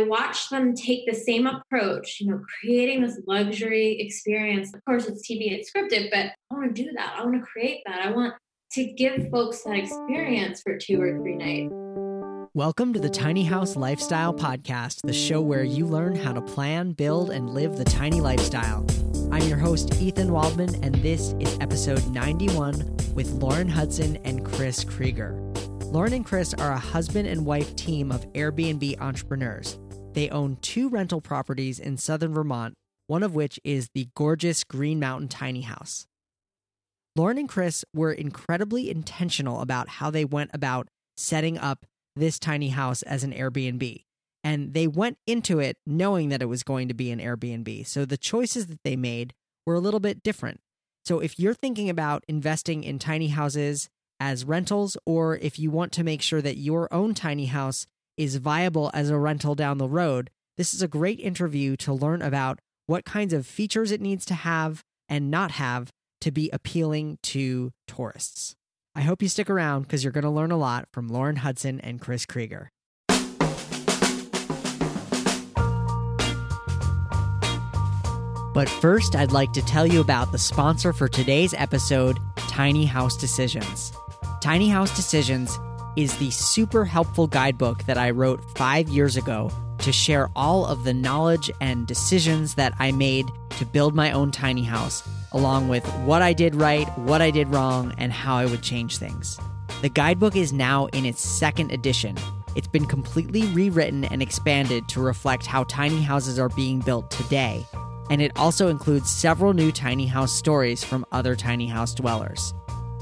I watched them take the same approach, you know, creating this luxury experience. Of course, it's TV, it's scripted, but I want to do that. I want to create that. I want to give folks that experience for two or three nights. Welcome to the Tiny House Lifestyle Podcast, the show where you learn how to plan, build, and live the tiny lifestyle. I'm your host, Ethan Waldman, and this is episode 91 with Lauren Hudson and Chris Krieger. Lauren and Chris are a husband and wife team of Airbnb entrepreneurs. They own two rental properties in southern Vermont, one of which is the gorgeous Green Mountain Tiny House. Lauren and Chris were incredibly intentional about how they went about setting up this tiny house as an Airbnb. And they went into it knowing that it was going to be an Airbnb. So the choices that they made were a little bit different. So if you're thinking about investing in tiny houses as rentals, or if you want to make sure that your own tiny house is viable as a rental down the road, this is a great interview to learn about what kinds of features it needs to have and not have to be appealing to tourists. I hope you stick around because you're going to learn a lot from Lauren Hudson and Chris Krieger. But first, I'd like to tell you about the sponsor for today's episode, Tiny House Decisions. Tiny House Decisions is the super helpful guidebook that I wrote five years ago to share all of the knowledge and decisions that I made to build my own tiny house along with what I did right, what I did wrong, and how I would change things. The guidebook is now in its second edition. It's been completely rewritten and expanded to reflect how tiny houses are being built today, and it also includes several new tiny house stories from other tiny house dwellers.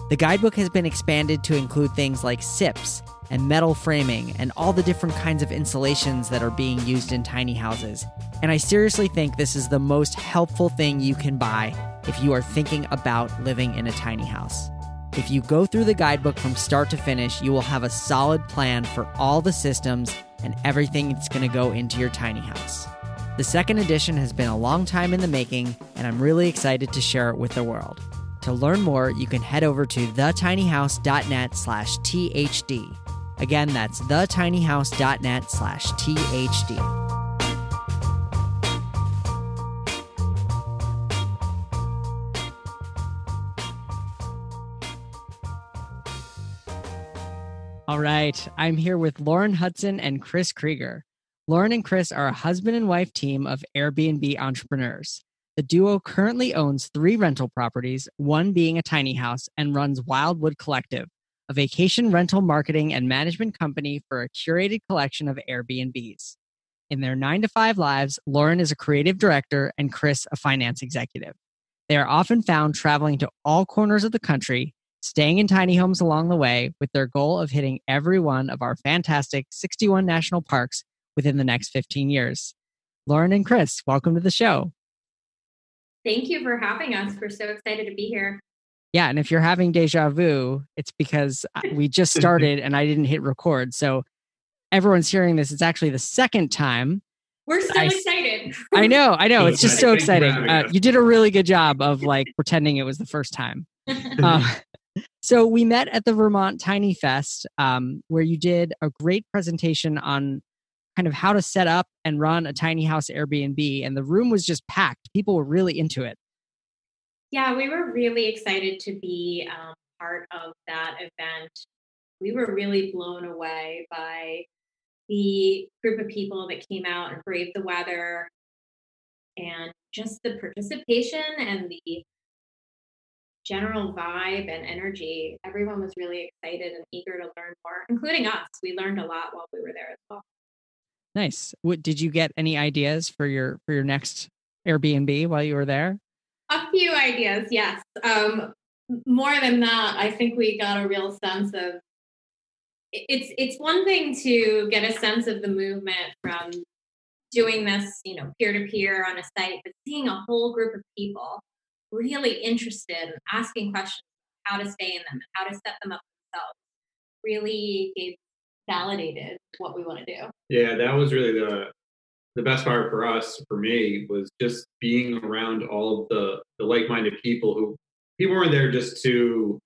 The guidebook has been expanded to include things like SIPs and metal framing and all the different kinds of insulations that are being used in tiny houses. And I seriously think this is the most helpful thing you can buy if you are thinking about living in a tiny house. If you go through the guidebook from start to finish, you will have a solid plan for all the systems and everything that's going to go into your tiny house. The second edition has been a long time in the making, and I'm really excited to share it with the world. To learn more, you can head over to thetinyhouse.net slash THD. Again, that's thetinyhouse.net slash THD. All right. I'm here with Lauren Hudson and Chris Krieger. Lauren and Chris are a husband and wife team of Airbnb entrepreneurs. The duo currently owns three rental properties, one being a tiny house, and runs Wildwood Collective, a vacation rental marketing and management company for a curated collection of Airbnbs. In their nine to five lives, Lauren is a creative director and Chris a finance executive. They are often found traveling to all corners of the country, staying in tiny homes along the way with their goal of hitting every one of our fantastic 61 national parks within the next 15 years. Lauren and Chris, welcome to the show. Thank you for having us. We're so excited to be here. Yeah, and if you're having deja vu, it's because uh, we just started and I didn't hit record. So everyone's hearing this. It's actually the second time. We're so I, excited. I know, I know. It's just so exciting. Uh, you did a really good job of like pretending it was the first time. Uh, so we met at the Vermont Tiny Fest, um, where you did a great presentation on kind of how to set up and run a tiny house Airbnb, and the room was just packed. People were really into it. Yeah, we were really excited to be um, part of that event. We were really blown away by the group of people that came out and braved the weather and just the participation and the general vibe and energy, everyone was really excited and eager to learn more, including us. We learned a lot while we were there as well. Nice. What did you get any ideas for your for your next Airbnb while you were there? A few ideas, yes. Um, more than that, I think we got a real sense of it's it's one thing to get a sense of the movement from doing this, you know, peer to peer on a site, but seeing a whole group of people really interested and asking questions how to stay in them, how to set them up themselves, really gave validated what we want to do. Yeah, that was really the the best part for us, for me, was just being around all of the the like-minded people who people weren't there just to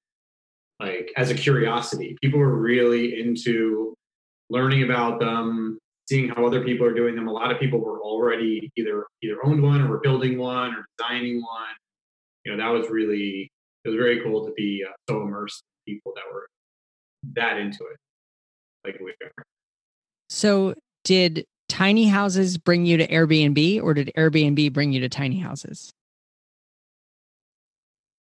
like as a curiosity. People were really into learning about them, seeing how other people are doing them. A lot of people were already either either owned one or were building one or designing one. You know, that was really it was very cool to be uh, so immersed in people that were that into it, like we are. So, did tiny houses bring you to Airbnb, or did Airbnb bring you to tiny houses?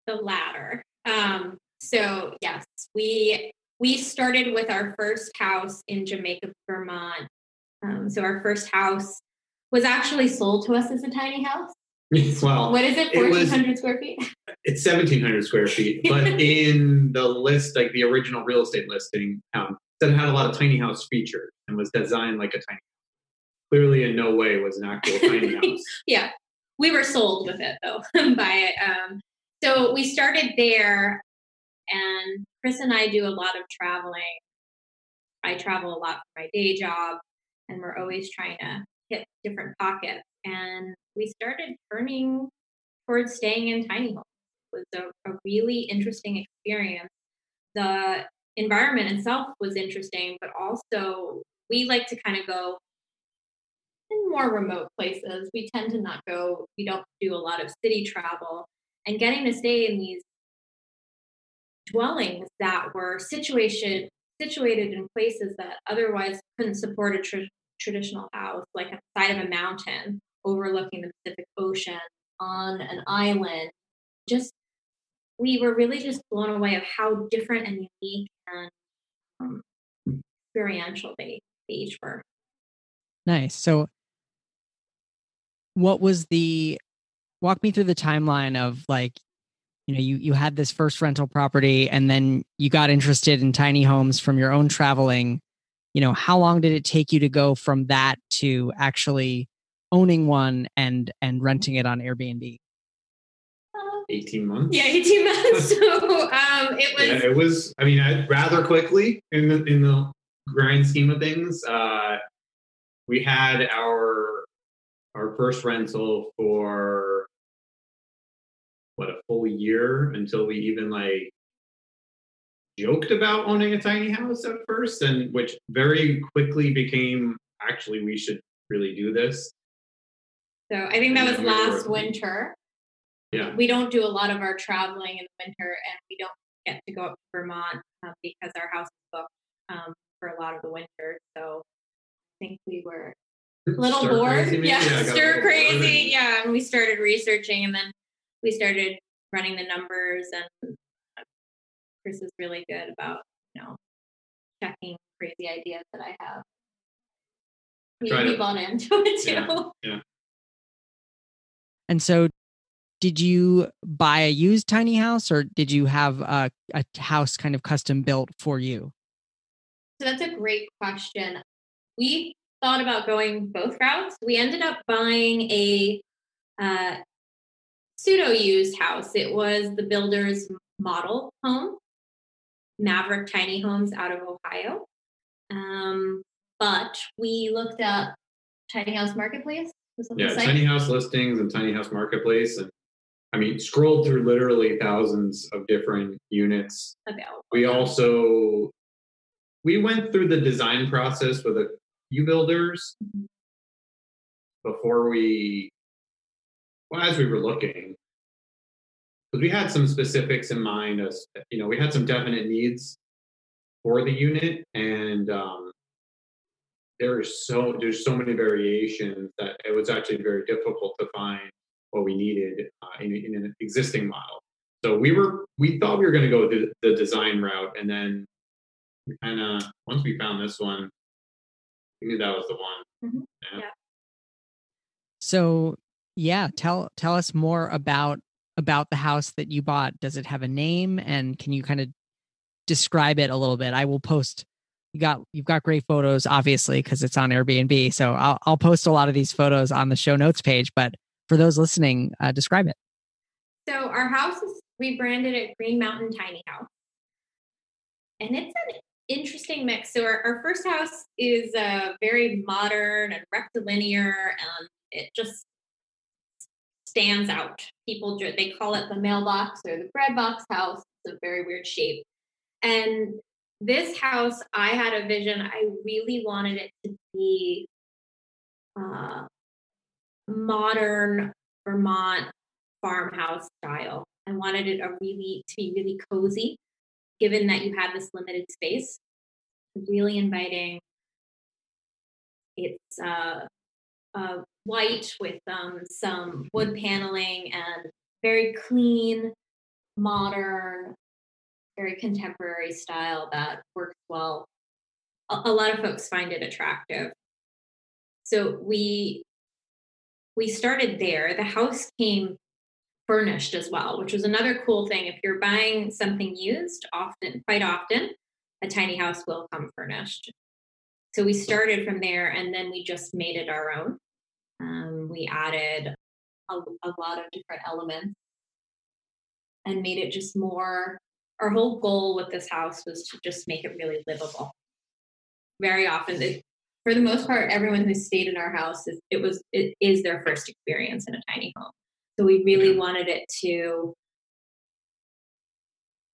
The latter. Um, so yes, we we started with our first house in Jamaica, Vermont. Um, so our first house was actually sold to us as a tiny house. well, what is it? Fourteen hundred square feet. It's seventeen hundred square feet, but in the list, like the original real estate listing, um, that had a lot of tiny house features and was designed like a tiny. house. Clearly, in no way was an actual tiny house. yeah, we were sold with it though by it. Um, so we started there, and Chris and I do a lot of traveling. I travel a lot for my day job, and we're always trying to hit different pockets. And we started turning towards staying in tiny homes. It was a, a really interesting experience. The environment itself was interesting, but also we like to kind of go in more remote places. We tend to not go, we don't do a lot of city travel. And getting to stay in these dwellings that were situated situated in places that otherwise couldn't support a tr- traditional house, like the side of a mountain overlooking the Pacific Ocean on an island. Just we were really just blown away of how different and unique and um, experiential they, they each were. Nice. So, what was the walk me through the timeline of like you know you you had this first rental property and then you got interested in tiny homes from your own traveling you know how long did it take you to go from that to actually owning one and and renting it on airbnb 18 months. Yeah 18 months. So um it was yeah, it was i mean I, rather quickly in the in the grand scheme of things uh we had our our first rental for what a full year until we even like joked about owning a tiny house at first and which very quickly became actually we should really do this. So i think that was last winter yeah. we don't do a lot of our traveling in the winter and we don't get to go up to vermont um, because our house is booked um, for a lot of the winter so i think we were a little Stir bored. crazy, maybe? yeah, I got a stir little bored. crazy yeah and we started researching and then we started running the numbers and uh, chris is really good about you know checking crazy ideas that i have. He, Try he to- bought into it too. Yeah. and so did you buy a used tiny house or did you have a, a house kind of custom built for you So that's a great question. We thought about going both routes. We ended up buying a uh, pseudo used house. It was the builder's model home, Maverick Tiny Homes out of Ohio. Um, but we looked at Tiny House Marketplace. Was that the yeah site? tiny house listings and tiny house marketplace and i mean scrolled through literally thousands of different units. Available. we also we went through the design process with a few builders before we well as we were looking. Because we had some specifics in mind as you know we had some definite needs for the unit and um there's so there's so many variations that it was actually very difficult to find what we needed uh, in, in an existing model so we were we thought we were going to go the, the design route and then we kind of once we found this one we knew that was the one Mhm. yeah. Yeah. So yeah, tell tell us more about about the house that you bought. Does it have a name and can you kind of describe it a little bit? I will post you got you've got great photos obviously because it's on Airbnb. So I'll I'll post a lot of these photos on the show notes page, but for those listening, uh, describe it. So our house is rebranded at Green Mountain Tiny House. And it's an interesting mix. So our, our first house is uh, very modern and rectilinear and it just stands out. People, they call it the mailbox or the bread box house. It's a very weird shape. And this house, I had a vision. I really wanted it to be uh, modern Vermont farmhouse style. I wanted it a really to be really cozy, given that you have this limited space. Really inviting. It's uh, uh, white with um, some wood paneling and very clean, modern, very contemporary style that works well. A, a lot of folks find it attractive. So we we started there. The house came furnished as well, which was another cool thing. If you're buying something used, often, quite often, a tiny house will come furnished. So we started from there and then we just made it our own. Um, we added a, a lot of different elements and made it just more. Our whole goal with this house was to just make it really livable. Very often, for the most part, everyone who stayed in our house is it was it is their first experience in a tiny home. So we really wanted it to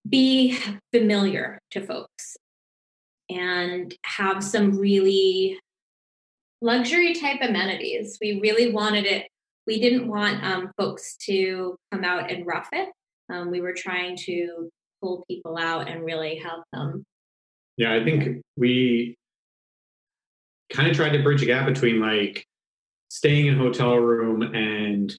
be familiar to folks and have some really luxury type amenities. We really wanted it. We didn't want um, folks to come out and rough it. Um, we were trying to pull people out and really help them. Yeah, I think we kind of tried to bridge a gap between like staying in a hotel room and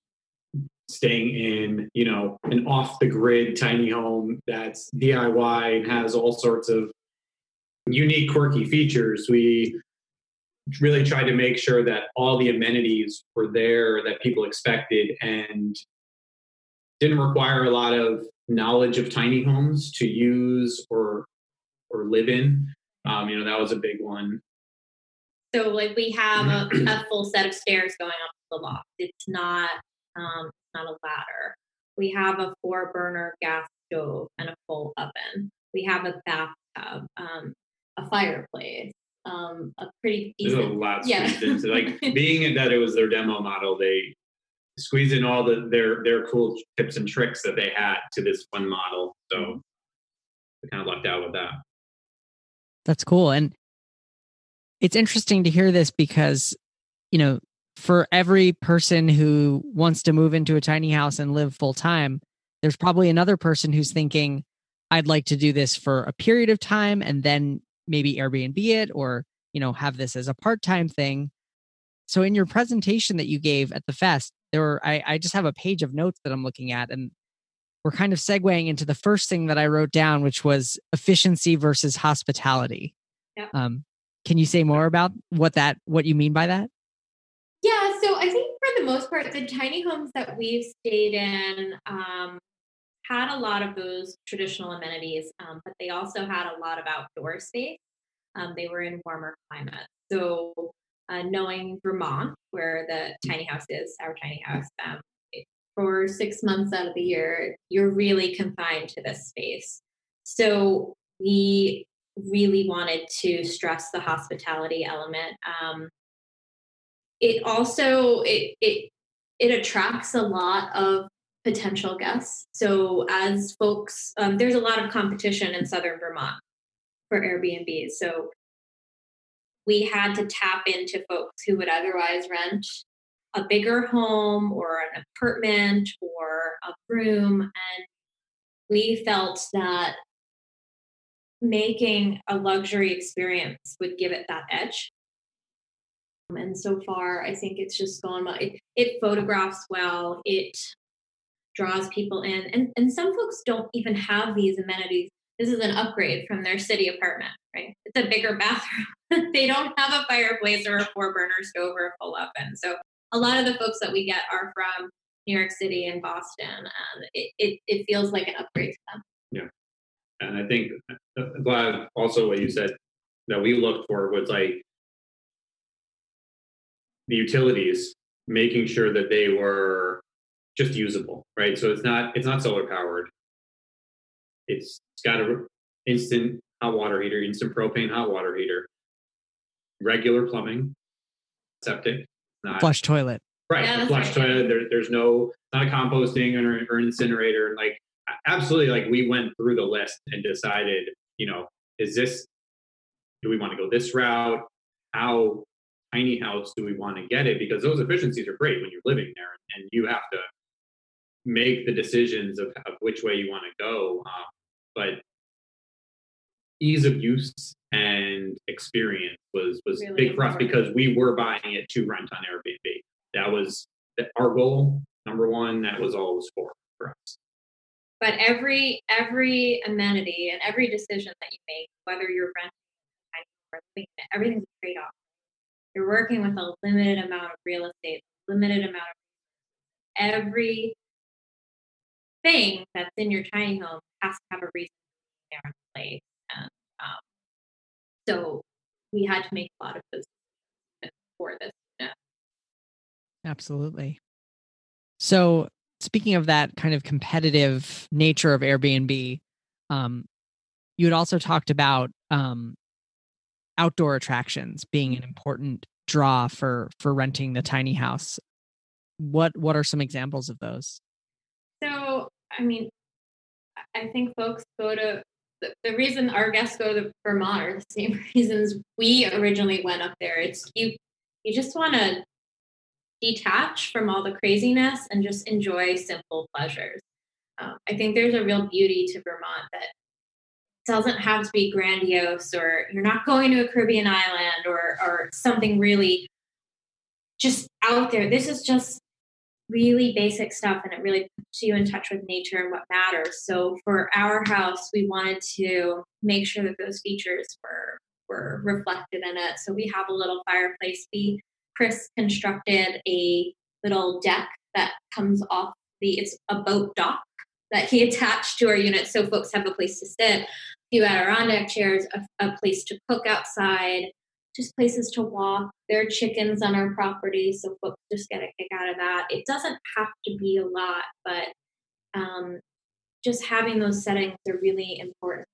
staying in, you know, an off the grid tiny home that's DIY and has all sorts of unique, quirky features. We really tried to make sure that all the amenities were there that people expected and didn't require a lot of knowledge of tiny homes to use or or live in. Um, you know, that was a big one. So, like, we have a, a full set of stairs going up to the loft. It's not um, not a ladder. We have a four burner gas stove and a full oven. We have a bathtub, um, a fireplace, um, a pretty decent. There's a lot yeah. into like being that it was their demo model, they squeezed in all the their their cool tips and tricks that they had to this one model. So we mm-hmm. kind of lucked out with that. That's cool. And it's interesting to hear this because, you know, for every person who wants to move into a tiny house and live full time, there's probably another person who's thinking, I'd like to do this for a period of time and then maybe Airbnb it or, you know, have this as a part time thing. So in your presentation that you gave at the fest, there were I, I just have a page of notes that I'm looking at and we're kind of segueing into the first thing that I wrote down, which was efficiency versus hospitality. Yep. Um, can you say more about what that what you mean by that? Yeah, so I think for the most part, the tiny homes that we've stayed in um, had a lot of those traditional amenities, um, but they also had a lot of outdoor space. Um, they were in warmer climates. So, uh, knowing Vermont, where the tiny house is, our tiny house, um, for six months out of the year, you're really confined to this space. So, we really wanted to stress the hospitality element. Um, it also it it it attracts a lot of potential guests. So as folks, um, there's a lot of competition in southern Vermont for Airbnb. So we had to tap into folks who would otherwise rent a bigger home or an apartment or a room, and we felt that making a luxury experience would give it that edge. And so far, I think it's just gone well. It, it photographs well. It draws people in. And, and some folks don't even have these amenities. This is an upgrade from their city apartment, right? It's a bigger bathroom. they don't have a fireplace or a four burner stove or a full oven. So a lot of the folks that we get are from New York City and Boston. And it, it, it feels like an upgrade to them. Yeah. And I think I'm glad also what you said that we looked for was like the utilities, making sure that they were just usable, right? So it's not it's not solar powered. It's, it's got a instant hot water heater, instant propane hot water heater, regular plumbing, septic, not flush toilet. Right, yeah, flush right. toilet. There, there's no not a composting or, or an incinerator. Like absolutely, like we went through the list and decided, you know, is this do we want to go this route? How tiny house do we want to get it? Because those efficiencies are great when you're living there and you have to make the decisions of, of which way you want to go. Um, but ease of use and experience was was Really big for us because we were buying it to rent on Airbnb. That was our goal number one. That was always for for us. But every every amenity and every decision that you make, whether you're renting or everything's a trade off. You're working with a limited amount of real estate, limited amount of every thing that's in your tiny home has to have a reason there in place. And um, so we had to make a lot of those for this. Absolutely. So, speaking of that kind of competitive nature of Airbnb, um, you had also talked about um, outdoor attractions being an important draw for for renting the tiny house. What what are some examples of those? So, I mean, I- think folks go to the, the reason our guests go to Vermont are the same reasons we originally went up there. It's you you just want to detach from all the craziness and just enjoy simple pleasures. Um, I think there's a real beauty to Vermont that doesn't have to be grandiose or you're not going to a Caribbean island or or something really just out there. This is just really basic stuff and it really puts you in touch with nature and what matters. So for our house, we wanted to make sure that those features were were reflected in it. So we have a little fireplace. We Chris constructed a little deck that comes off the it's a boat dock that he attached to our unit so folks have a place to sit, a few Adirondack chairs, a, a place to cook outside, just places to walk. There are chickens on our property, so folks just get a kick out of that. It doesn't have to be a lot, but um, just having those settings are really important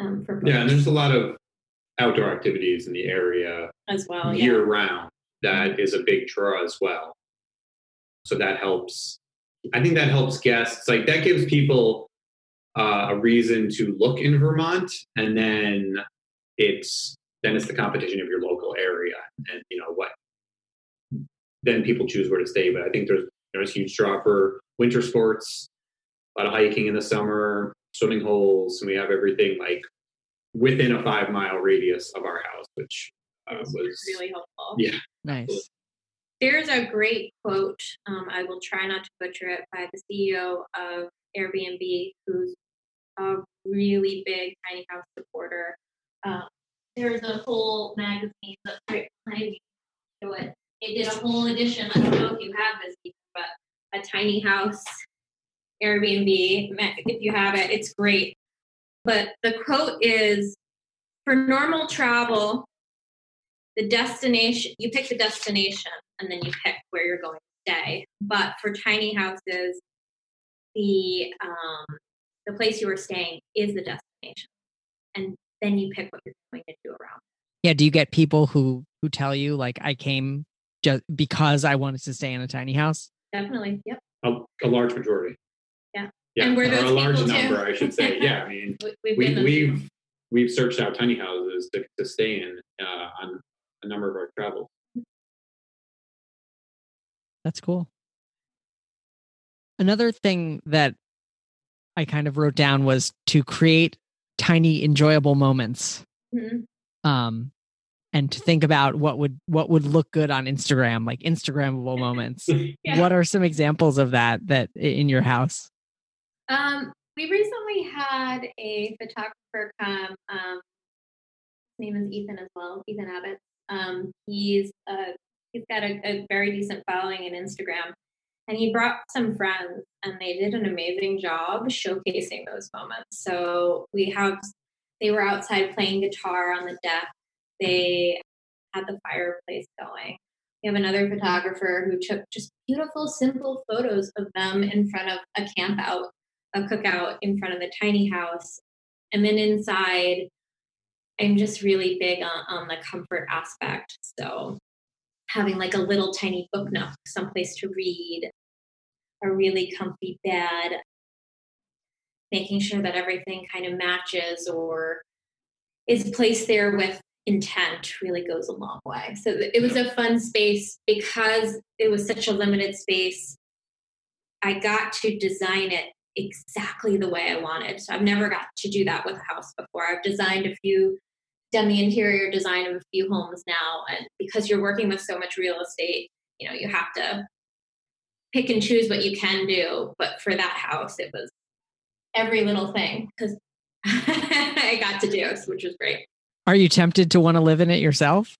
um, for Yeah, and there's a lot of outdoor activities in the area as well. Yeah. year round that is a big draw as well. So that helps. I think that helps guests. Like that gives people uh, a reason to look in Vermont, and then it's then it's the competition of your local area, and you know what. Then people choose where to stay, but I think there's there's a huge draw for winter sports, a lot of hiking in the summer, swimming holes, and we have everything like within a five mile radius of our house, which uh, was really helpful. yeah. Nice. There's a great quote. Um, I will try not to butcher it by the CEO of Airbnb, who's a really big tiny house supporter. Um, there's a whole magazine that's right behind me. Show it. They did a whole edition. I don't know if you have this, but a tiny house Airbnb. If you have it, it's great. But the quote is for normal travel, the destination you pick the destination and then you pick where you're going to stay but for tiny houses the um, the place you are staying is the destination and then you pick what you're going to do around Yeah. Do you get people who who tell you like I came just because I wanted to stay in a tiny house? definitely yep a, a large majority. Yeah. Yeah, And we're or those a large people, too. number, I should say. Yeah, I mean, We- we've, we, been those we've we've searched out tiny houses to, to stay in uh, on a number of our travels. That's cool. Another thing that I kind of wrote down was to create tiny enjoyable moments. Mhm. Um and to think about what would what would look good on Instagram, like Instagrammable moments. Yeah. What are some examples of that that in your house? Um, we recently had a photographer come. Um, his name is Ethan as well, Ethan Abbott. Um, he's uh, he's got a, a very decent following in Instagram, and he brought some friends, and they did an amazing job showcasing those moments. So we have they were outside playing guitar on the deck. They had the fireplace going. We have another photographer who took just beautiful, simple photos of them in front of a camp out a cookout in front of the tiny house. And then inside, I'm just really big on, on the comfort aspect. So having like a little tiny book nook, someplace to read, a really comfy bed, making sure that everything kind of matches or is placed there with intent really goes a long way. So it was a fun space because it was such a limited space. I got to design it exactly the way I wanted. So I've never got to do that with a house before. I've designed a few, done the interior design of a few homes now. And because you're working with so much real estate, you know, you have to pick and choose what you can do. But for that house, it was every little thing because I got to do, which was great. Are you tempted to want to live in it yourself?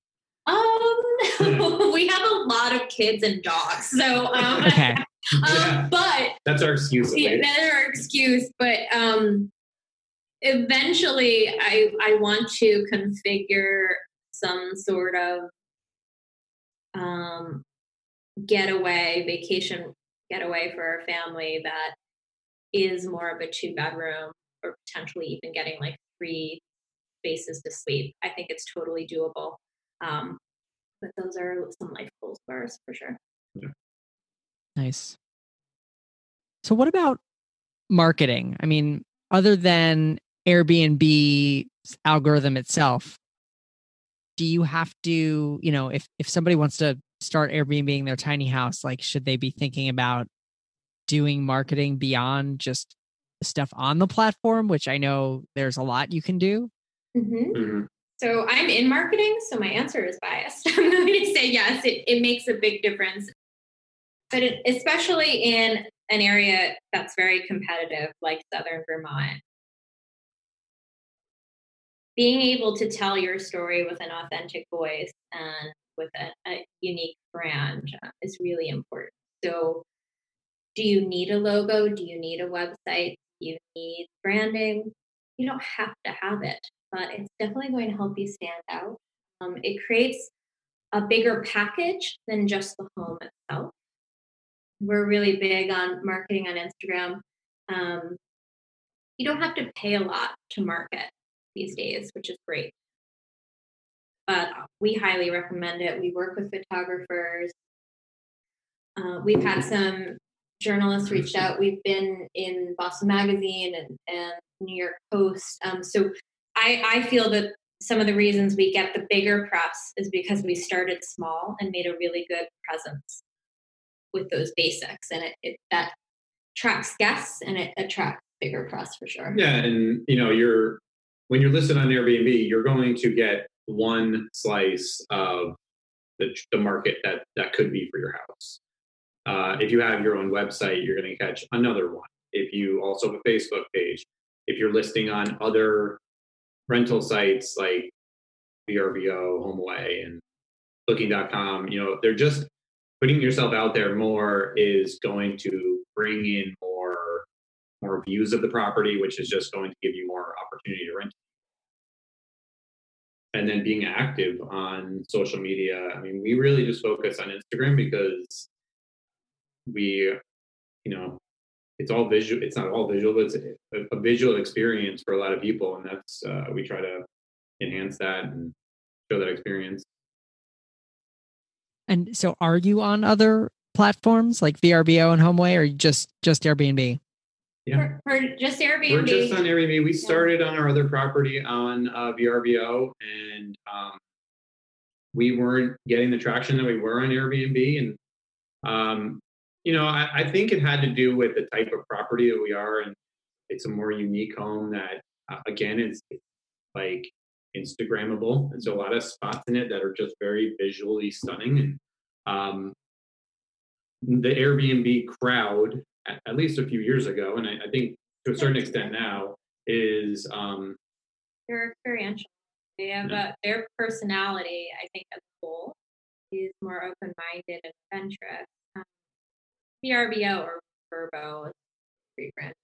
Um, we have a lot of kids and dogs, so um, okay. um, Yeah. but That's our excuse. yeah, that's our excuse. But um, eventually, I I want to configure some sort of um getaway vacation getaway for our family that is more of a two bedroom or potentially even getting like three spaces to sleep. I think it's totally doable. Um, but those are some life goals for us for sure. Nice. So, what about marketing? I mean, other than Airbnb's algorithm itself, do you have to, you know, if if somebody wants to start Airbnb their tiny house, like, should they be thinking about doing marketing beyond just stuff on the platform, which I know there's a lot you can do? Mm-hmm. Mhm. So I'm in marketing, so my answer is biased. I'm going to say yes, it, it makes a big difference. But it, especially in an area that's very competitive like Southern Vermont, being able to tell your story with an authentic voice and with a, a unique brand uh, is really important. So, do you need a logo? Do you need a website? Do you need branding? You don't have to have it but it's definitely going to help you stand out. Um, it creates a bigger package than just the home itself. We're really big on marketing on Instagram. Um, you don't have to pay a lot to market these days, which is great. But we highly recommend it. We work with photographers. Uh, we've had some journalists reached out. We've been in Boston Magazine and, and New York Post. Um, so I, I feel that some of the reasons we get the bigger press is because we started small and made a really good presence with those basics, and it, it that attracts guests and it attracts bigger press for sure. Yeah, and you know, you're when you're listed on Airbnb, you're going to get one slice of the, the market that that could be for your house. Uh, if you have your own website, you're going to catch another one. If you also have a Facebook page, if you're listing on other rental sites like VRBO, HomeAway, and Booking.com, you know, they're just putting yourself out there more is going to bring in more more views of the property, which is just going to give you more opportunity to rent. And then being active on social media. I mean, we really just focus on Instagram because we, you know, it's all visual. It's not all visual, but it's a, a visual experience for a lot of people, and that's uh, we try to enhance that and show that experience. And so, are you on other platforms like VRBO and HomeAway, or just just Airbnb? Yeah. For, for just Airbnb. We're just on Airbnb. We started on our other property on uh, VRBO, and um, we weren't getting the traction that we were on Airbnb. And um, you know, I, I, think it had to do with the type of property that we are, and it's a more unique home that, uh, again, is like Instagrammable. And so a lot of spots in it that are just very visually stunning. And um, the Airbnb crowd at, at least a few years ago, and I, I, think to a certain extent now, is um, they're experiential. They have yeah. a, their personality, I think, as a whole, is more open minded and adventurous. Um, VRBO or Verbo is pretty brand.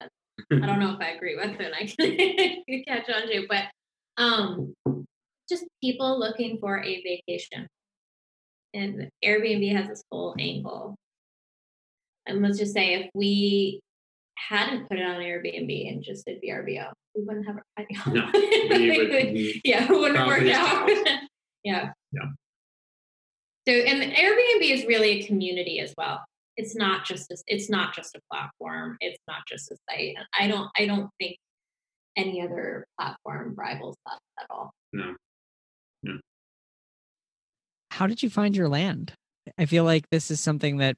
I don't know if I agree with it. I can catch on to, but um, just people looking for a vacation. And Airbnb has this whole angle and let's just say if we hadn't put it on Airbnb and just did VRBO, we wouldn't have a no, we would, yeah, it wouldn't have worked out. yeah. Yeah. So and Airbnb is really a community as well. It's not just a, it's not just a platform. It's not just a site. I don't I don't think any other platform rivals that at all. No. No. How did you find your land? I feel like this is something that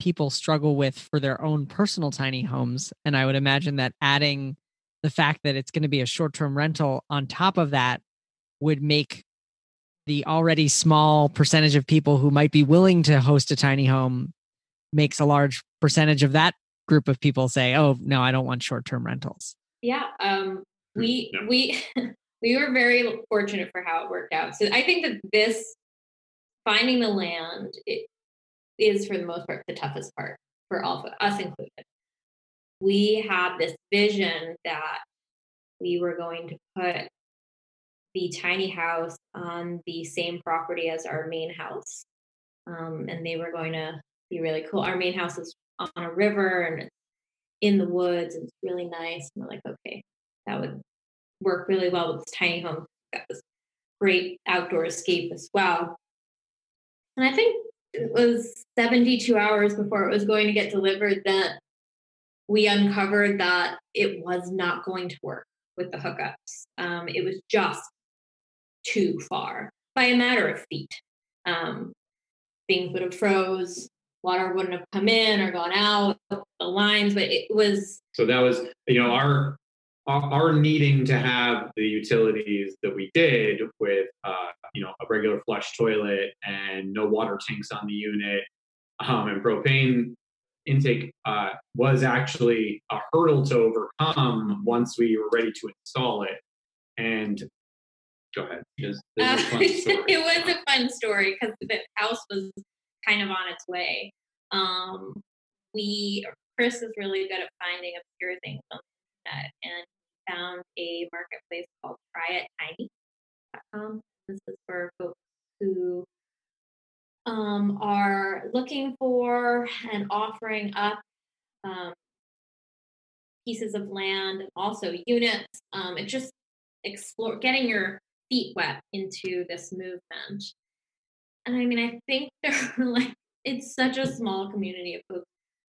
people struggle with for their own personal tiny homes. And I would imagine that adding the fact that it's going to be a short term rental on top of that would make the already small percentage of people who might be willing to host a tiny home makes a large percentage of that group of people say, "Oh, no, I don't want short-term rentals." Yeah, um, Hmm, we yeah. we we were very fortunate for how it worked out. So I think that this finding the land it is for the most part the toughest part for all of us included. We had this vision that we were going to put the tiny house on the same property as our main house. Um, and they were going to be really cool. Our main house is on a river and it's in the woods and it's really nice. And we're like, okay, that would work really well with this tiny home. Got this great outdoor escape as well. And I think it was 72 hours before it was going to get delivered that we uncovered that it was not going to work with the hookups. Um, it was just too far by a matter of feet. Um, things would have froze, water wouldn't have come in or gone out, the lines, but it was So that was, you know, our our, needing to have the utilities that we did with, uh, you know, a regular flush toilet and no water tanks on the unit, um, and propane intake uh, was actually a hurdle to overcome once we were ready to install it. And go ahead. This, this Uh, is a fun story. it was a fun story because the house was kind of on its way. Um, we Chris is really good at finding obscure things on the internet and found a marketplace called tryittiny.com. This is for folks who um, are looking for and offering up um, pieces of land and also units. Um, it just explore getting your feet wet into this movement. And I mean, I think there are like it's such a small community of folks.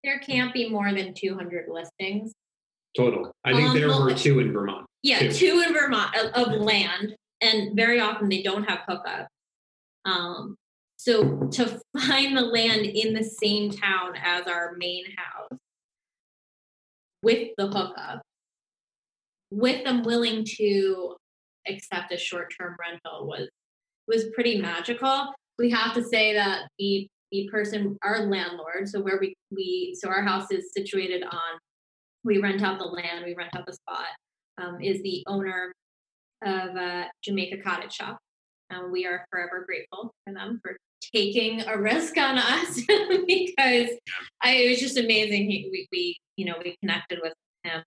There can't be more than 200 listings. Total. I think Um, there well, were two in Vermont. Yeah, Two. two in Vermont of, of land, and very often they don't have hookups. Um, so to find the land in the same town as our main house with the hookup, with them willing to accept a short-term rental was was pretty magical. We have to say that the the person, our landlord, so where we we so our house is situated on, we rent out the land, we rent out the spot um, is the owner of uh, Jamaica Cottage Shop. Um, we are forever grateful for them for taking a risk on us because I, it was just amazing. He, we, we, you know, we connected with him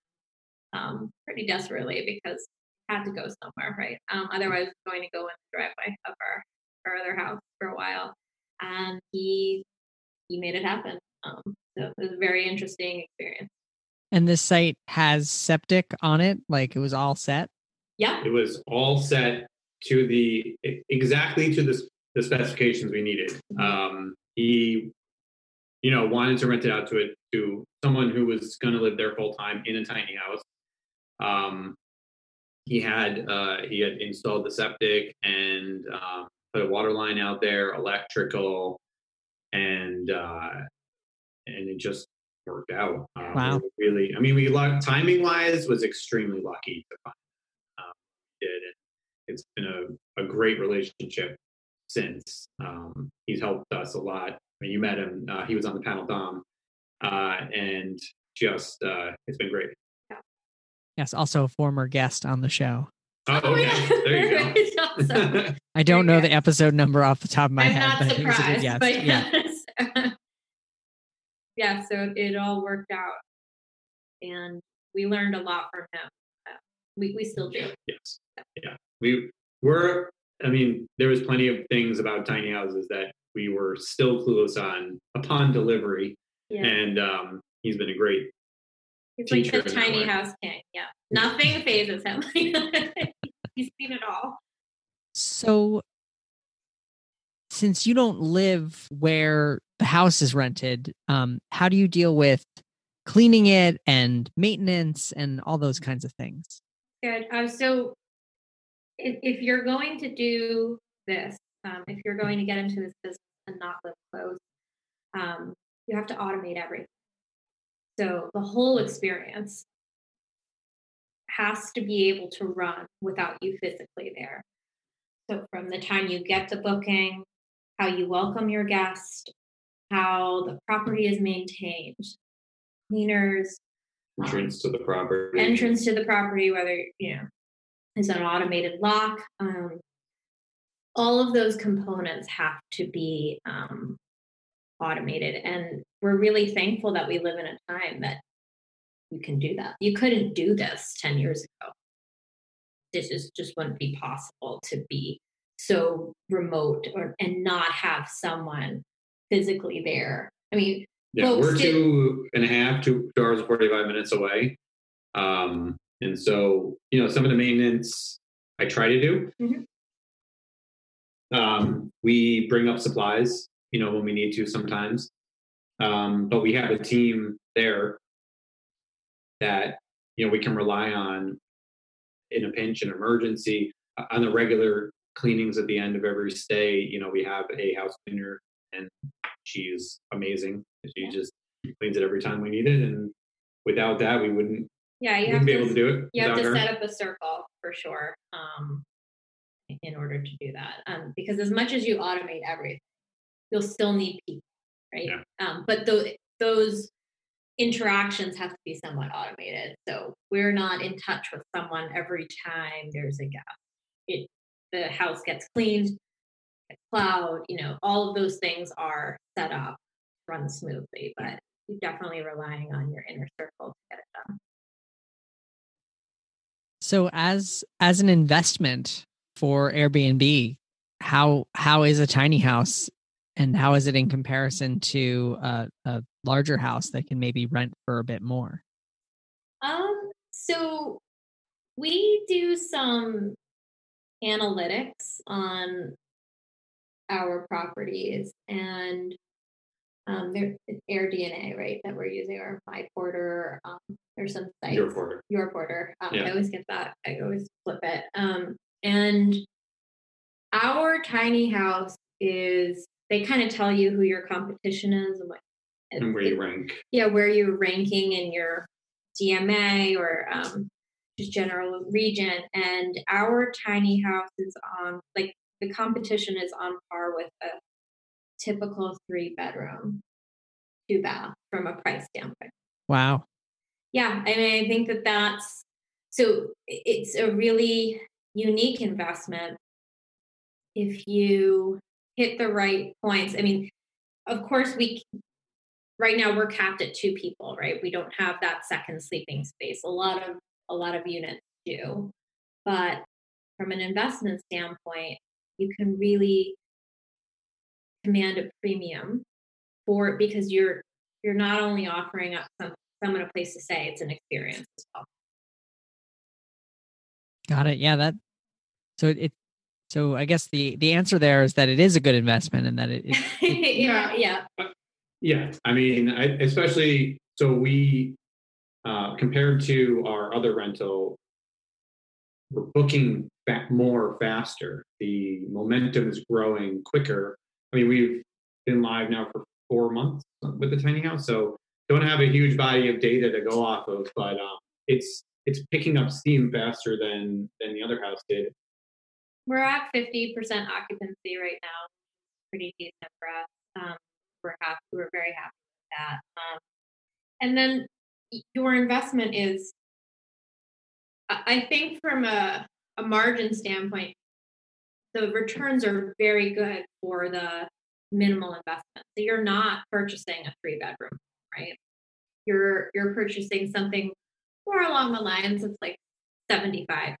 um, pretty desperately because had to go somewhere, right? Um, otherwise, going to go in the driveway of our, our other house for a while, and he he made it happen. Um, so it was a very interesting experience. And this site has septic on it, like it was all set. Yeah, It was all set to the exactly to the, the specifications we needed. Um, he, you know, wanted to rent it out to it to someone who was going to live there full time in a tiny house. Um, he had uh, he had installed the septic and um, put a water line out there, electrical, and uh, and it just worked out. Uh, Wow. Really, I mean, we luck timing wise was extremely lucky to find. it. Um, we did and it's been a, a great relationship since. Um, he's helped us a lot. I mean, you met him, uh, he was on the panel Dom, uh, and just uh, it's been great. Yes, also a former guest on the show. Oh, Oh, okay. yeah. There you go. It's. I don't know Very the episode number off the top of my I'm head, not but he was a good surprised, guest. but yeah. yes. yeah, so it all worked out, and we learned a lot from him. Uh, we we still do. Yes. Yeah. We were, I mean, there was plenty of things about tiny houses that we were still clueless on upon delivery. Yeah, And um, he's been a great, he's like teacher the tiny house king. Yeah, nothing phases him. He's seen it all. So, since you don't live where the house is rented, um, how do you deal with cleaning it and maintenance and all those kinds of things? Good. Uh, so, if, if you're going to do this, um, if you're going to get into this business and not live close, um, you have to automate everything. So the whole experience has to be able to run without you physically there. So from the time you get the booking, how you welcome your guest, how the property is maintained, cleaners, entrance to the property, entrance to the property, whether you know is an automated lock. Um, all of those components have to be um, automated, and we're really thankful that we live in a time that you can do that. You couldn't do this ten years ago. This is just wouldn't be possible to be so remote or and not have someone physically there. I mean, yeah, we're did, two and a half, two, two hours and 45 minutes away. Um, and so, you know, some of the maintenance I try to do. Mm-hmm. Um, we bring up supplies, you know, when we need to sometimes. Um, but we have a team there that, you know, we can rely on in a pinch, an emergency, uh, on the regular cleanings at the end of every stay. You know, we have a house cleaner and she's amazing. She yeah. just cleans it every time we need it, and without that, we wouldn't. Yeah, you have to be able to do it. You have to her. set up a circle for sure, um, in order to do that. Um, because as much as you automate everything, you'll still need people, right? Yeah. Um, but those those interactions have to be somewhat automated. So we're not in touch with someone every time there's a gap. It the house gets cleaned, the cloud, you know, all of those things are set up, run smoothly, but you're definitely relying on your inner circle to get it done. So as as an investment for Airbnb, how how is a tiny house and how is it in comparison to a, a larger house that can maybe rent for a bit more? Um so we do some analytics on our properties and um, there, AirDNA, right, that we're using, or My Porter. Um, there's some sites. Your Porter. Your Porter. Um, yeah. I always get that. I always flip it. Um, and our tiny house is, they kind of tell you who your competition is and what. And where you rank. Yeah, where you're ranking in your DMA or um, just general region. And our tiny house is on, like, the competition is on par with a typical three bedroom, two bath from a price standpoint. Wow. Yeah, I mean, I think that that's so it's a really unique investment if you hit the right points. I mean, of course, we right now we're capped at two people, right? We don't have that second sleeping space. A lot of a lot of units do, but from an investment standpoint, you can really command a premium for because you're you're not only offering up some, someone a place to stay, it's an experience as well. Got it. Yeah, that so it, it so I guess the the answer there is that it is a good investment and that it, it, it yeah yeah yeah I mean I, especially so we uh, compared to our other rental we're booking back more faster. The momentum is growing quicker. I mean, we've been live now for four months with the tiny house, so don't have a huge body of data to go off of, but um, it's it's picking up steam faster than than the other house did. We're at fifty percent occupancy right now, pretty decent for us. Um, we're happy. We're very happy with that. Um, and then your investment is I think from a, a margin standpoint, the returns are very good for the minimal investment. So you're not purchasing a three bedroom, right? You're you're purchasing something more along the lines of like 75k,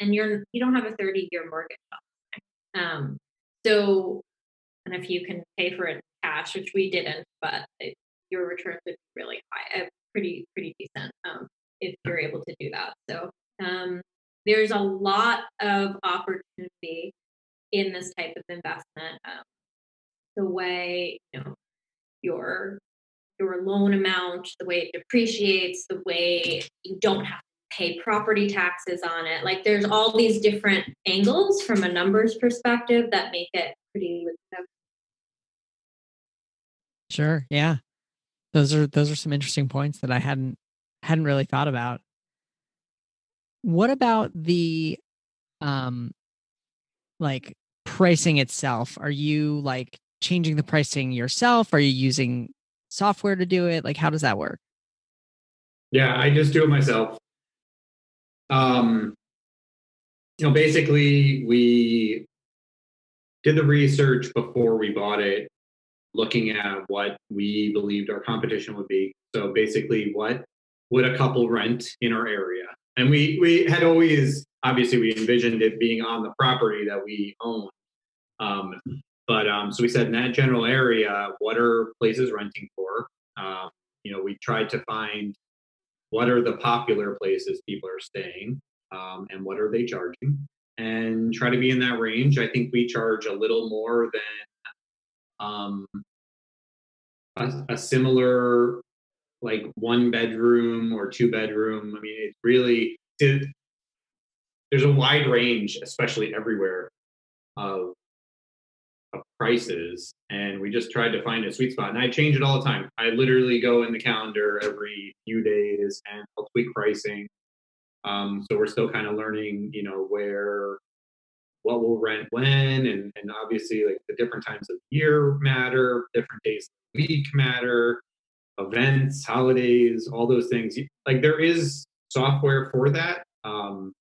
and you're you don't have a 30 year mortgage. Um, so, and if you can pay for it cash, which we didn't, but it, your returns would be really high, uh, pretty pretty decent um, if you're able to do that. So um, there's a lot of opportunity in this type of investment. Um, the way you know your your loan amount, the way it depreciates, the way you don't have to pay property taxes on it. Like there's all these different angles from a numbers perspective that make it pretty lucrative. Sure. Yeah. Those are those are some interesting points that I hadn't hadn't really thought about. What about the um like pricing itself? Are you like changing the pricing yourself? Are you using software to do it? Like how does that work? Yeah, I just do it myself. Um you know, basically we did the research before we bought it looking at what we believed our competition would be. So basically, what would a couple rent in our area? And we we had always obviously we envisioned it being on the property that we own. Um, but um, so we said in that general area, what are places renting for? Um, you know, we tried to find what are the popular places people are staying um, and what are they charging and try to be in that range. I think we charge a little more than um, a, a similar like one bedroom or two bedroom. I mean, it's really it, there's a wide range, especially everywhere, of, of prices, and we just tried to find a sweet spot. And I change it all the time. I literally go in the calendar every few days and I'll tweak pricing. Um, so we're still kind of learning, you know, where what will rent when and, and obviously like the different times of year matter different days of the week matter events holidays all those things. Like there is software for that um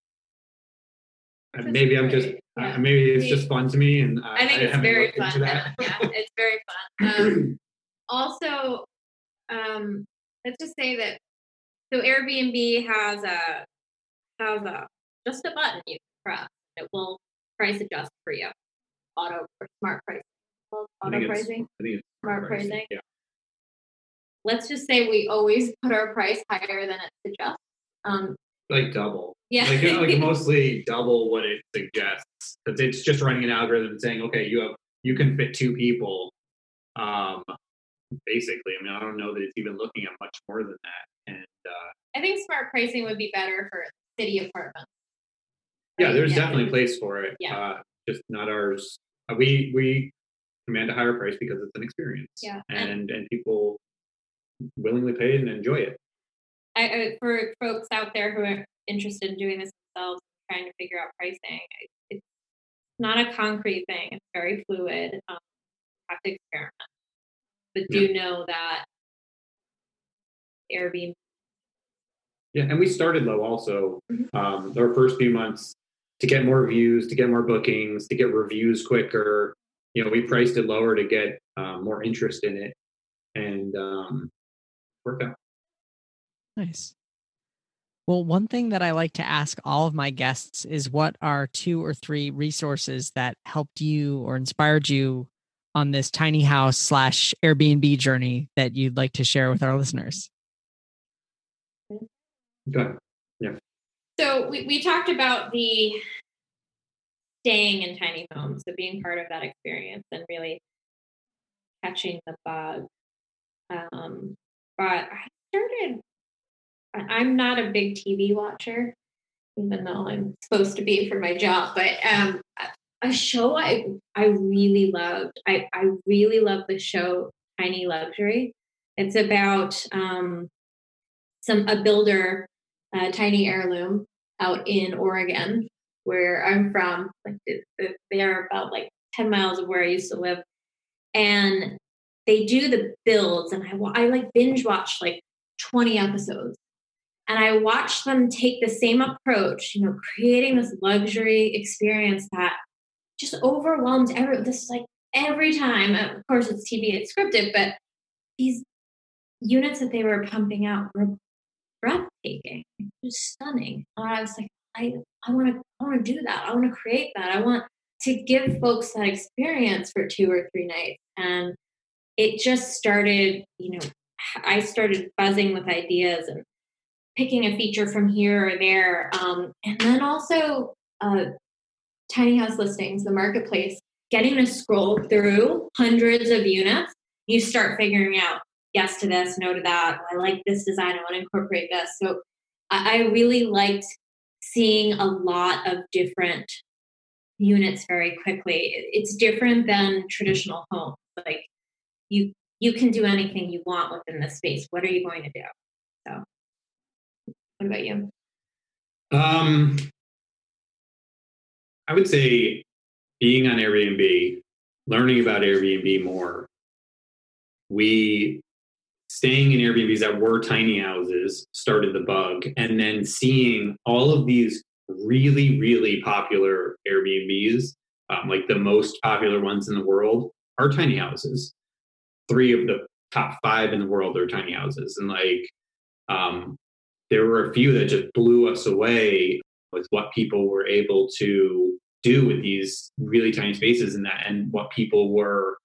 maybe i'm just yeah. uh, maybe it's just fun to me and uh, i think I it's very fun. yeah it's very fun. Um, also um let's just say that so airbnb has a has a just a button you press it will price adjust for you. Auto or smart pricing. auto pricing. Smart pricing. pricing. Yeah. Let's just say we always put our price higher than it suggests. Um, like double. Yeah. Like, like mostly double what it suggests. Because it's just running an algorithm saying, okay, you have you can fit two people. Um, basically, I mean, I don't know that it's even looking at much more than that. And uh, I think smart pricing would be better for city apartments yeah, there's yeah. definitely a place for it. Yeah. Uh, just not ours. Uh, we we command a higher price because it's an experience. Yeah. And and people willingly pay and enjoy it. I, I, for folks out there who are interested in doing this themselves, trying to figure out pricing, it's not a concrete thing. It's very fluid. Um, have to experiment, but do yeah. know that Airbnb. Yeah, and we started low also. Mm-hmm. Um, our first few months, to get more views, to get more bookings, to get reviews quicker. You know, we priced it lower to get um, more interest in it, and um, worked out. Nice. Well, one thing that I like to ask all of my guests is what are two or three resources that helped you or inspired you on this tiny house slash Airbnb journey that you'd like to share with our listeners? Good. Yeah. So we, we talked about the staying in tiny homes, so being part of that experience and really catching the bug. Um, but I started, I'm not a big TV watcher, even though I'm supposed to be for my job, but um, a show I, I really loved, I, I really love the show Tiny Luxury. It's about um, some a builder a tiny heirloom out in Oregon, where I'm from. Like they are about like 10 miles of where I used to live. And they do the builds, and I, I like binge watch like 20 episodes. And I watch them take the same approach, you know, creating this luxury experience that just overwhelms everyone. This is like every time, of course, it's TV, it's scripted, but these units that they were pumping out were breathtaking, just stunning. I was like, I, I want to, I want to do that. I want to create that. I want to give folks that experience for two or three nights. And it just started, you know, I started buzzing with ideas and picking a feature from here or there. Um, and then also uh, tiny house listings, the marketplace, getting to scroll through hundreds of units, you start figuring out yes to this, no to that. I like this design. I want to incorporate this. So I, really liked seeing a lot of different units very quickly. It's different than traditional homes. Like you you can do anything you want within the space. What are you going to do? So what about you? Um I would say being on Airbnb, learning about Airbnb more. We staying in Airbnbs that were tiny houses started the bug, and then seeing all of these really, really popular Airbnbs, um, like the most popular ones in the world, are tiny houses. Three of the top five in the world are tiny houses, and like um, there were a few that just blew us away with what people were able to do with these really tiny spaces and that and what people were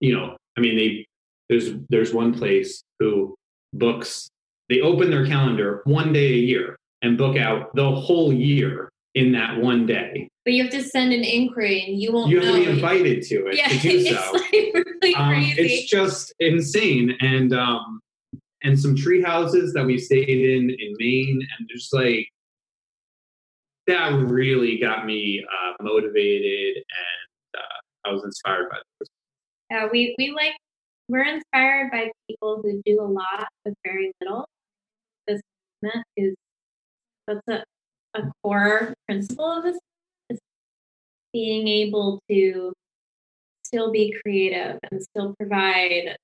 you know i mean they there's there's one place who books they open their calendar one day a year and book out the whole year in that one day. But you have to send an inquiry, and you won't. You have to be invited to it Yeah, to do it's so. like really Um, crazy. it's just insane, and um, and some tree houses that we stayed in in Maine, and just like that really got me uh, motivated, and uh, I was inspired by this. Yeah, we we like we're inspired by people who do a lot with very little. This is that's a, a core principle of this is being able to still be creative and still provide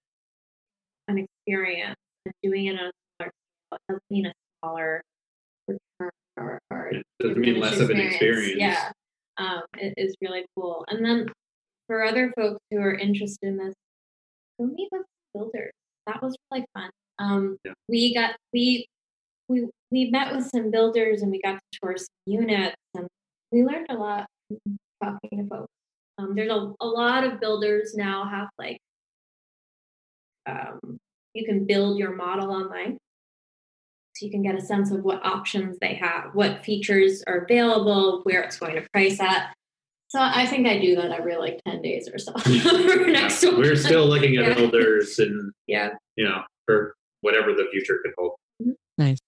an experience and doing it on a smaller scale. It doesn't mean a smaller return or, or It doesn't mean less of an experience. Yeah, um, it is really cool. And then for other folks who are interested in this, meet with builders. That was really fun. Um, Yeah. We got we we we met with some builders and we got to tour some units and we learned a lot talking to folks. Um, there's a, a lot of builders now have like um, you can build your model online so you can get a sense of what options they have, what features are available, where it's going to price at. So I think I do that every like 10 days or so. Next Yeah. one. We're still looking at Yeah. builders, and Yeah. you know, for whatever the future could hold. Nice.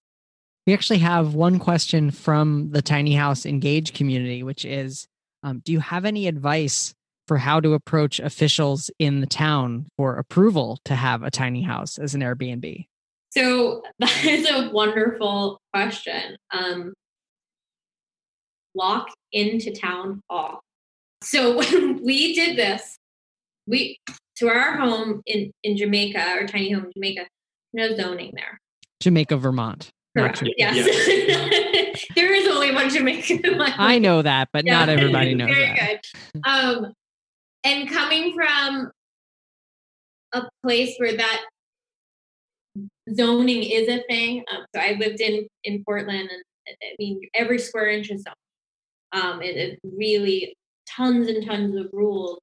We actually have one question from the Tiny House Engage community, which is um, Do you have any advice for how to approach officials in the town for approval to have a tiny house as an Airbnb? So that is a wonderful question. Um, walk into town hall. So when we did this, we to our home in in Jamaica, our tiny home in Jamaica, no zoning there. Jamaica, Vermont. Correct. Jamaica. Yes. there is only one Jamaica. in my I know that, but not everybody knows Very that. good. Um, and coming from a place where that zoning is a thing, um, so I lived in in Portland, and I mean every square inch is zoned. Um, it really tons and tons of rules.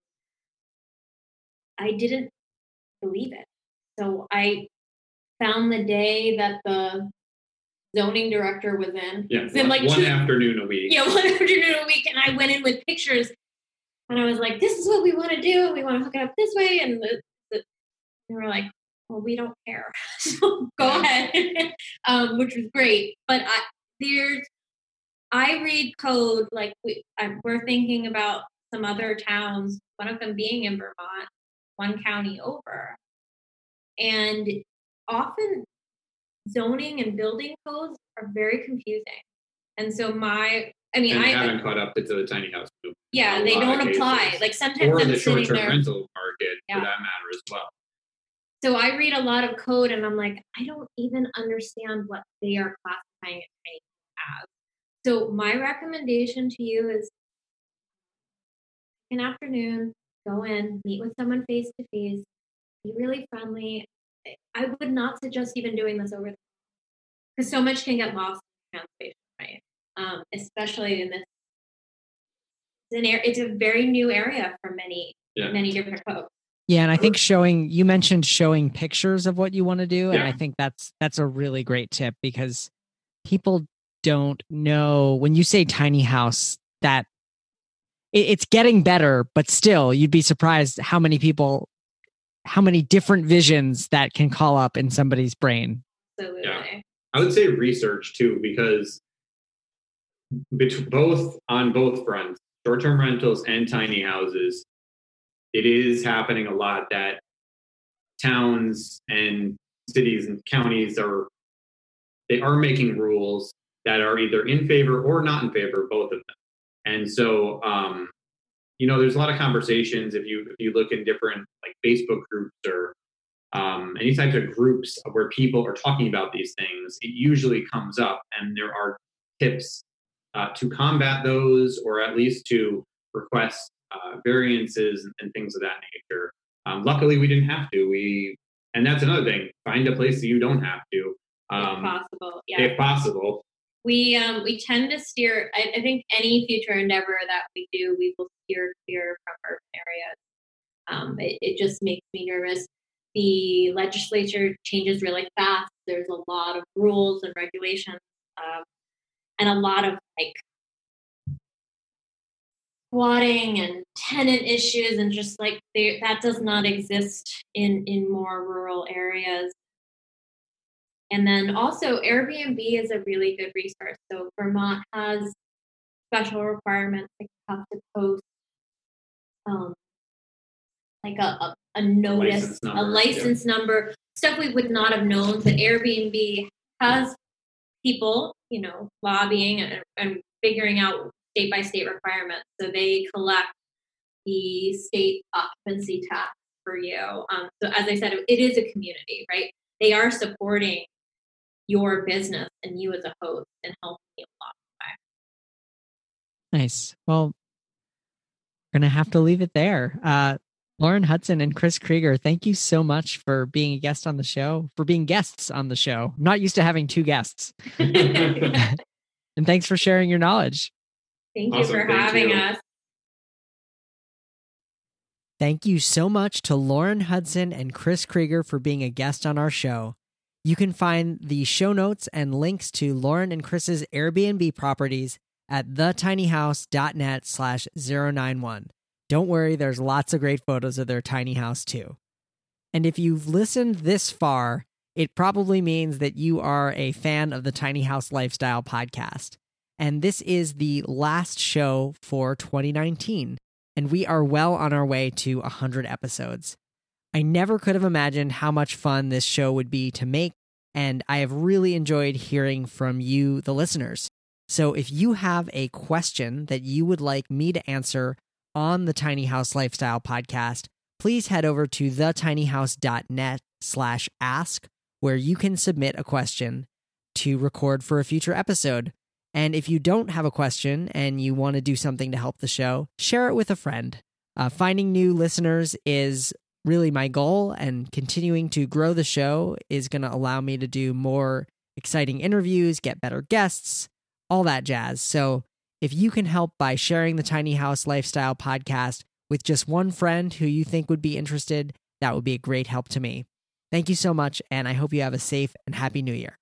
I didn't believe it, so I found the day that the zoning director was in. Yeah, in one, like one two- afternoon a week. yeah, one afternoon a week, and I went in with pictures, and I was like, "This is what we want to do. We want to hook it up this way." And the, the, they were like, "Well, we don't care, so go ahead," um, which was great. But I, there's, I read code like we, I, we're thinking about some other towns. One of them being in Vermont, one county over, and often zoning and building codes are very confusing. And so my, I mean, and I haven't caught up to the tiny house movement. yeah, they don't apply. cases. Like sometimes or I'm the short-term there. rental market Yeah. for that matter as well. So I read a lot of code, and I'm like, I don't even understand what they are classifying it as. So my recommendation to you is an afternoon, go in, meet with someone face to face, be really friendly. I would not suggest even doing this over because so much can get lost in translation, right? Um, especially in this. It's, an ar- it's a very new area for many, Yeah. many different folks. Yeah, and I think showing you mentioned showing pictures of what you want to do, and I think that's that's a really great tip because people don't know when you say tiny house that it, it's getting better, but still, you'd be surprised how many people, how many different visions that can call up in somebody's brain. Absolutely. I would say research too, because bet- both on both fronts, short-term rentals and tiny houses, it is happening a lot that towns and cities and counties are they are making rules that are either in favor or not in favor of both of them. And so, um, you know, there's a lot of conversations if you if you look in different like Facebook groups or um, any types of groups where people are talking about these things, it usually comes up, and there are tips uh, to combat those, or at least to request uh, variances and, and, things of that nature. Um, luckily, we didn't have to. We, and that's another thing. Find a place that you don't have to, um, if possible. Yeah. If possible. We um, we tend to steer. I, I, think any future endeavor that we do, we will steer clear from urban areas. Um, it, it just makes me nervous the legislature changes really fast. There's a lot of rules and regulations, um, and a lot of like squatting and tenant issues, and just like they, that does not exist in in more rural areas. And then also Airbnb is a really good resource. So Vermont has special requirements like you have to post um, like a, a, a notice, license number, a license yeah. number, stuff we would not have known. But Airbnb has people, you know, lobbying and, and figuring out state by state requirements. So they collect the state occupancy tax for you. Um, so as I said, it is a community, right? They are supporting your business and you as a host and helping me along the way. Nice. Well, we're gonna have to leave it there. Uh, Lauren Hudson and Chris Krieger, thank you so much for being a guest on the show, for being guests on the show. I'm not used to having two guests. and thanks for sharing your knowledge. Thank awesome. you for thank having you. us. Thank you so much to Lauren Hudson and Chris Krieger for being a guest on our show. You can find the show notes and links to Lauren and Chris's Airbnb properties at thetinyhouse.net slash 091. Don't worry, there's lots of great photos of their tiny house too. And if you've listened this far, it probably means that you are a fan of the Tiny House Lifestyle podcast. And this is the last show for 2019, and we are well on our way to 100 episodes. I never could have imagined how much fun this show would be to make, and I have really enjoyed hearing from you, the listeners. So if you have a question that you would like me to answer on the Tiny House Lifestyle podcast, please head over to thetinyhouse.net slash ask, where you can submit a question to record for a future episode. And if you don't have a question and you want to do something to help the show, share it with a friend. Uh, finding new listeners is really my goal, and continuing to grow the show is going to allow me to do more exciting interviews, get better guests, all that jazz. So if you can help by sharing the Tiny House Lifestyle podcast with just one friend who you think would be interested, that would be a great help to me. Thank you so much, and I hope you have a safe and happy new year.